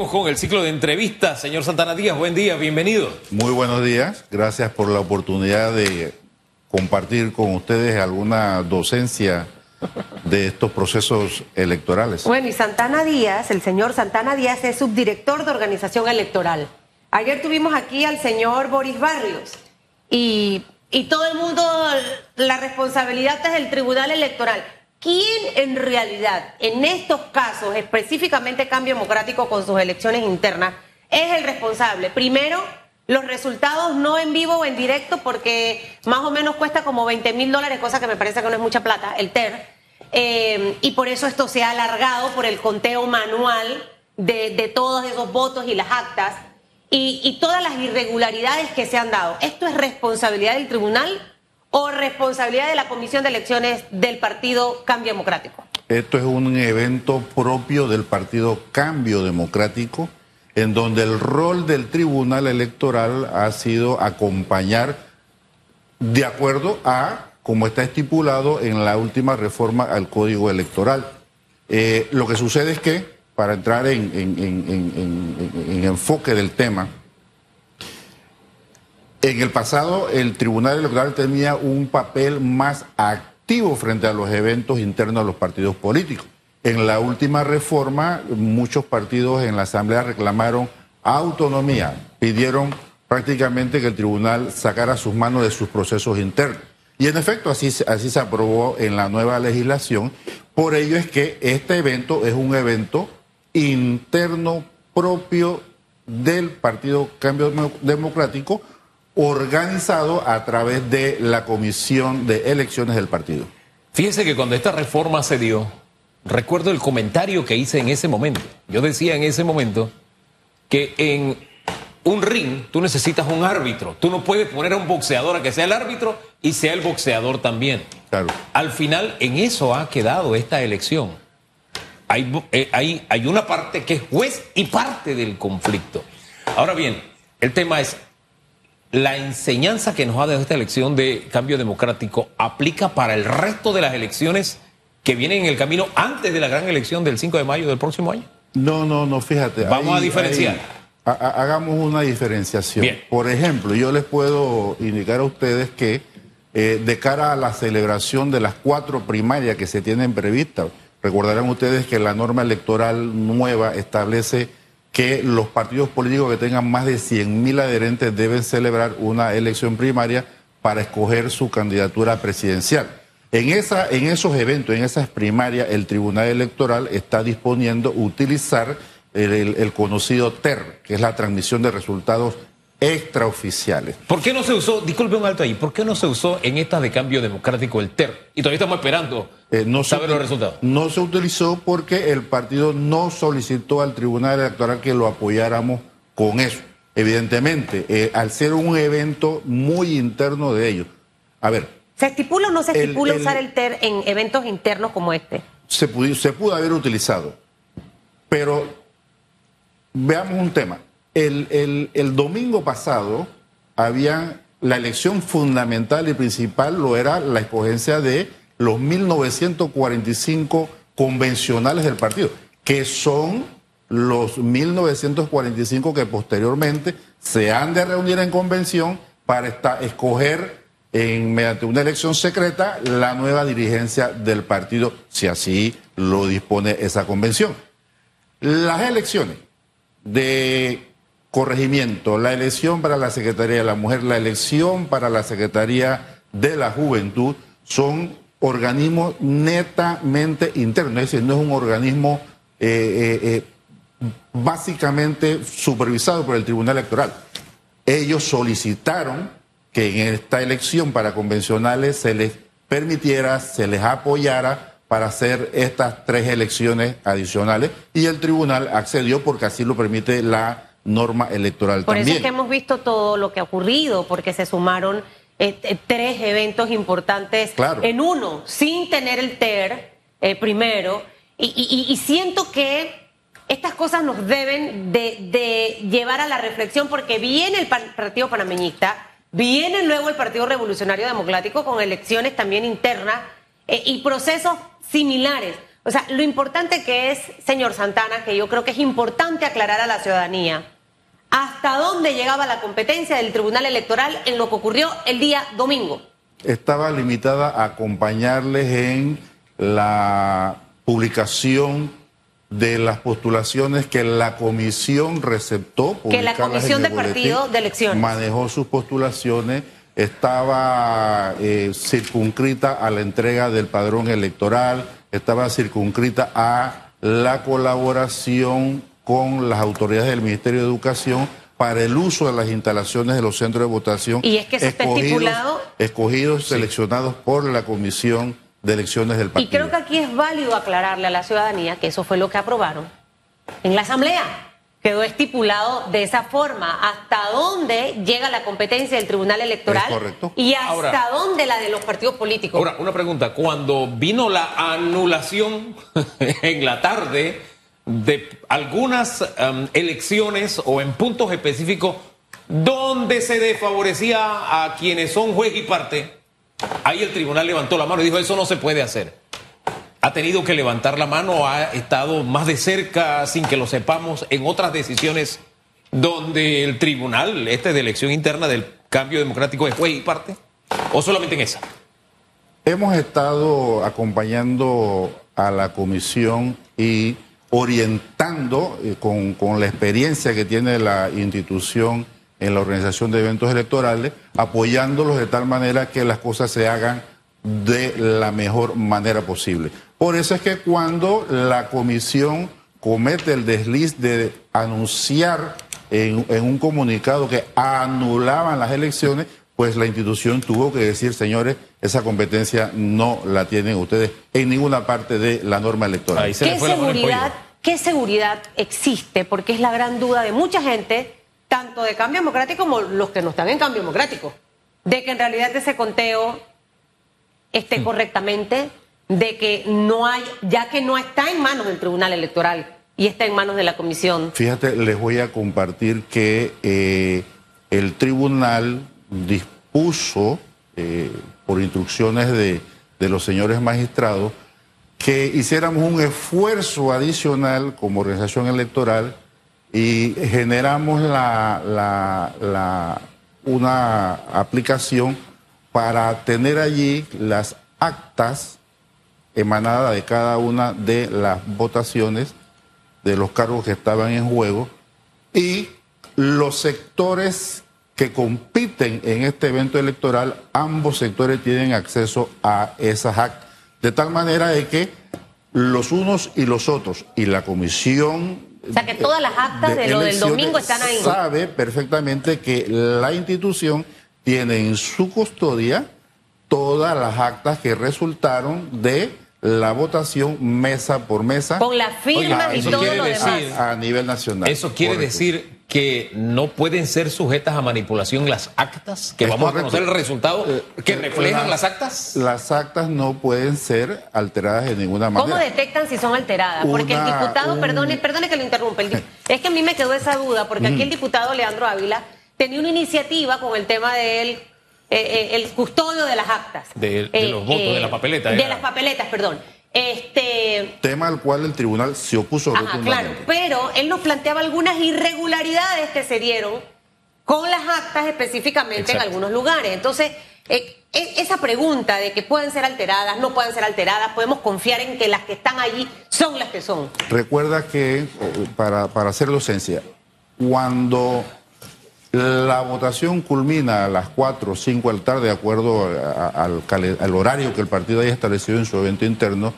Con el ciclo de entrevistas, señor Santana Díaz, buen día, bienvenido. Muy buenos días, gracias por la oportunidad de compartir con ustedes alguna docencia de estos procesos electorales. Bueno, y Santana Díaz, el señor Santana Díaz es subdirector de organización electoral. Ayer tuvimos aquí al señor Boris Barrios y, y todo el mundo, la responsabilidad es del Tribunal Electoral. ¿Quién en realidad, en estos casos, específicamente Cambio Democrático con sus elecciones internas, es el responsable? Primero, los resultados no en vivo o en directo, porque más o menos cuesta como 20 mil dólares, cosa que me parece que no es mucha plata, el TER. Eh, y por eso esto se ha alargado por el conteo manual de, todos esos votos y las actas y todas las irregularidades que se han dado. ¿Esto es responsabilidad del tribunal o responsabilidad de la Comisión de Elecciones del Partido Cambio Democrático? Esto es un evento propio del Partido Cambio Democrático, en donde el rol del Tribunal Electoral ha sido acompañar de acuerdo a como está estipulado en la última reforma al Código Electoral. Eh, lo que sucede es que, para entrar en, en, en, en enfoque del tema, en el pasado, el Tribunal Electoral tenía un papel más activo frente a los eventos internos de los partidos políticos. En la última reforma, muchos partidos en la Asamblea reclamaron autonomía, pidieron prácticamente que el tribunal sacara sus manos de sus procesos internos. Y en efecto, así, así se aprobó en la nueva legislación. Por ello es que este evento es un evento interno propio del Partido Cambio Democrático, organizado a través de la Comisión de Elecciones del partido. Fíjese que cuando esta reforma se dio, recuerdo el comentario que hice en ese momento. Yo decía en ese momento que en un ring tú necesitas un árbitro. Tú no puedes poner a un boxeador a que sea el árbitro y sea el boxeador también. Claro. Al final, en eso ha quedado esta elección. Hay, eh, hay, hay una parte que es juez y parte del conflicto. Ahora bien, el tema es, la enseñanza que nos ha dado esta elección de cambio democrático aplica para el resto de las elecciones que vienen en el camino antes de la gran elección del 5 de mayo del próximo año? No, no, no, fíjate. Vamos ahí, a diferenciar. Ahí, ha, hagamos una diferenciación. Bien. Por ejemplo, yo les puedo indicar a ustedes que eh, de cara a la celebración de las cuatro primarias que se tienen previstas, recordarán ustedes que la norma electoral nueva establece que los partidos políticos que tengan más de 100.000 adherentes deben celebrar una elección primaria para escoger su candidatura presidencial. En, esa, en esos eventos, en esas primarias, el Tribunal Electoral está disponiendo utilizar el, el, el, conocido TER, que es la transmisión de resultados extraoficiales. ¿Por qué no se usó, disculpe un alto ahí, por qué no se usó en esta de cambio democrático el TER? Y todavía estamos esperando eh, no saber se, los resultados. No se utilizó porque el partido no solicitó al Tribunal Electoral que lo apoyáramos con eso. Evidentemente, eh, al ser un evento muy interno de ellos. A ver. ¿Se estipula o no se estipula el, el, usar el TER en eventos internos como este? Se pudo, se pudo haber utilizado. Pero veamos un tema. El, el, domingo pasado había la elección fundamental y principal lo era la escogencia de los 1945 convencionales del partido, que son los 1945 que posteriormente se han de reunir en convención para esta, escoger mediante una elección secreta la nueva dirigencia del partido, si así lo dispone esa convención. Las elecciones de corregimiento, la elección para la Secretaría de la Mujer, la elección para la Secretaría de la Juventud son organismos netamente internos, es decir, no es un organismo eh, eh, eh, básicamente supervisado por el Tribunal Electoral. Ellos solicitaron que en esta elección para convencionales se les permitiera, se les apoyara para hacer estas tres elecciones adicionales y el tribunal accedió porque así lo permite la norma electoral Por también. eso es que hemos visto todo lo que ha ocurrido, porque se sumaron eh, tres eventos importantes claro. en uno, sin tener el TER eh, primero, y, y, y, siento que estas cosas nos deben de, de, llevar a la reflexión, porque viene el Partido Panameñista, viene luego el Partido Revolucionario Democrático con elecciones también internas eh, y procesos similares. O sea, lo importante que es, señor Santana, que yo creo que es importante aclarar a la ciudadanía, hasta dónde llegaba la competencia del Tribunal Electoral en lo que ocurrió el día domingo. Estaba limitada a acompañarles en la publicación de las postulaciones que la comisión receptó. Que la comisión de partido de elecciones. Manejó sus postulaciones, estaba eh, circunscrita a la entrega del padrón electoral, estaba circunscrita a la colaboración con las autoridades del Ministerio de Educación para el uso de las instalaciones de los centros de votación. Y es que eso está estipulado. Escogidos, seleccionados por la comisión de elecciones del partido. Y creo que aquí es válido aclararle a la ciudadanía que eso fue lo que aprobaron en la Asamblea. Quedó estipulado de esa forma hasta dónde llega la competencia del Tribunal Electoral y hasta dónde la de los partidos políticos. Ahora, una pregunta. Cuando vino la anulación en la tarde de algunas um, elecciones o en puntos específicos donde se desfavorecía a quienes son juez y parte, Ahí el tribunal levantó la mano y dijo, eso no se puede hacer. Ha tenido que levantar la mano, ha estado más de cerca, sin que lo sepamos, en otras decisiones donde el tribunal, este de elección interna del cambio democrático, es juez y parte, o solamente en esa. Hemos estado acompañando a la comisión y orientando eh, con, con la experiencia que tiene la institución en la organización de eventos electorales, apoyándolos de tal manera que las cosas se hagan de la mejor manera posible. Por eso es que cuando la comisión comete el desliz de anunciar en, un comunicado que anulaban las elecciones, pues la institución tuvo que decir, señores, esa competencia no la tienen ustedes en ninguna parte de la norma electoral. ¿Qué seguridad, ¿Qué seguridad existe? Porque es la gran duda de mucha gente tanto de cambio democrático como los que no están en cambio democrático, de que en realidad ese conteo esté mm. correctamente, de que no hay, ya que no está en manos del Tribunal Electoral y está en manos de la Comisión. Fíjate, les voy a compartir que eh, el Tribunal dispuso, eh, por instrucciones de, de los señores magistrados, que hiciéramos un esfuerzo adicional como organización electoral y generamos la, la, una aplicación para tener allí las actas emanadas de cada una de las votaciones de los cargos que estaban en juego y los sectores que compiten en este evento electoral, ambos sectores tienen acceso a esas actas. De tal manera de que los unos y los otros y la comisión o sea que todas las actas de, lo del domingo están ahí. Sabe perfectamente que la institución tiene en su custodia todas las actas que resultaron de la votación mesa por mesa. Con las firmas y todo lo demás. A, nivel nacional. Eso quiere decir que no pueden ser sujetas a manipulación las actas, que vamos a conocer el resultado eh, que reflejan las actas. Las actas no pueden ser alteradas de ninguna manera. ¿Cómo detectan si son alteradas? Porque el diputado, perdone, perdone que lo interrumpa, es que a mí me quedó esa duda, porque aquí el diputado Leandro Ávila tenía una iniciativa con el tema del eh, eh, el custodio de las actas. De, los votos, de la papeleta. De las papeletas, perdón. Este... Tema al cual el tribunal se opuso Ajá, claro, pero él nos planteaba algunas irregularidades que se dieron con las actas específicamente en algunos lugares. Entonces, eh, e, esa pregunta de que pueden ser alteradas, no pueden ser alteradas, podemos confiar en que las que están allí son las que son. Recuerda que, para, para hacer docencia, cuando la votación culmina a las 4 o 5 de la tarde, de acuerdo al, horario que el partido haya establecido en su evento interno.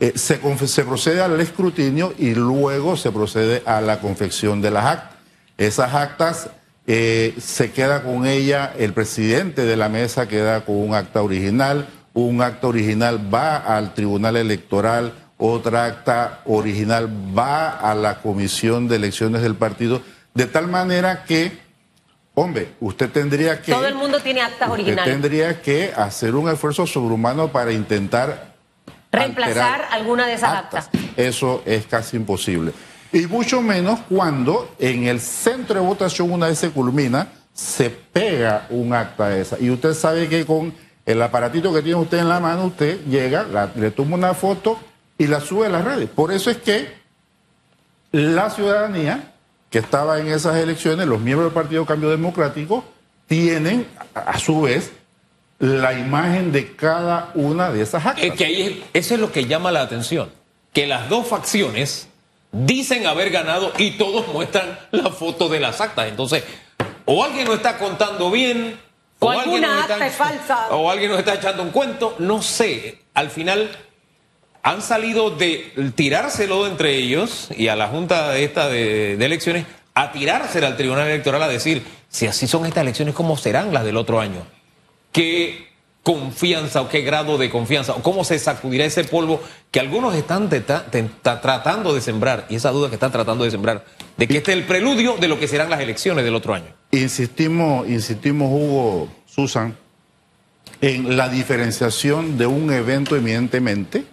Eh, se, procede al escrutinio y luego se procede a la confección de las actas. Esas actas eh, se queda con ella, el presidente de la mesa queda con un acta original, un acta original va al tribunal electoral, otra acta original va a la comisión de elecciones del partido, de tal manera que Hombre, usted tendría que... Todo el mundo tiene actas originales. tendría que hacer un esfuerzo sobrehumano para intentar... Reemplazar alguna de esas actas. Eso es casi imposible. Y mucho menos cuando en el centro de votación, una vez se culmina, se pega un acta esa. Y usted sabe que con el aparatito que tiene usted en la mano, usted llega, le toma una foto y la sube a las redes. Por eso es que la ciudadanía que estaba en esas elecciones, los miembros del Partido Cambio Democrático, tienen a su vez la imagen de cada una de esas actas. Es que ahí eso es lo que llama la atención, que las dos facciones dicen haber ganado y todos muestran la foto de las actas. Entonces, o alguien no está contando bien, o, alguna acta es falsa. O alguien nos está echando un cuento, no sé. Al final han salido de tirárselo entre ellos y a la Junta de esta de, elecciones a tirárselo al Tribunal Electoral a decir, si así son estas elecciones, ¿cómo serán las del otro año? ¿Qué confianza o qué grado de confianza o cómo se sacudirá ese polvo que algunos están tratando de sembrar y esa duda que están tratando de sembrar de que este es el preludio de lo que serán las elecciones del otro año. Insistimos, insistimos Hugo, Susan, en la diferenciación de un evento eminentemente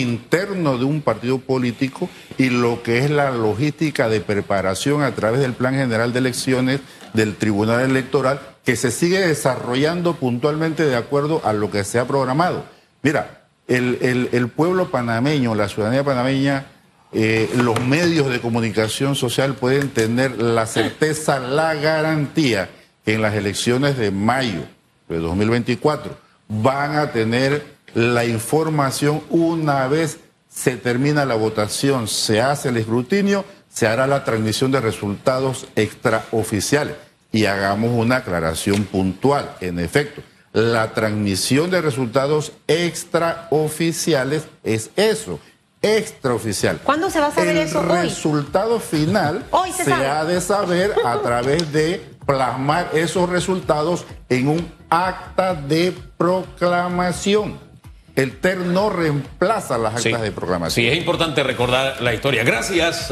interno de un partido político y lo que es la logística de preparación a través del Plan General de Elecciones del Tribunal Electoral que se sigue desarrollando puntualmente de acuerdo a lo que se ha programado. Mira, el, pueblo panameño, la ciudadanía panameña, eh, los medios de comunicación social pueden tener la certeza, la garantía que en las elecciones de mayo de 2024 van a tener la información una vez se termina la votación, se hace el escrutinio, se hará la transmisión de resultados extraoficiales. Y hagamos una aclaración puntual. En efecto, la transmisión de resultados extraoficiales es eso, extraoficial. ¿Cuándo se va a saber eso? El resultado final se, se ha de saber a través de plasmar esos resultados en un acta de proclamación. El TER no reemplaza las actas de proclamación. Sí, es importante recordar la historia. Gracias.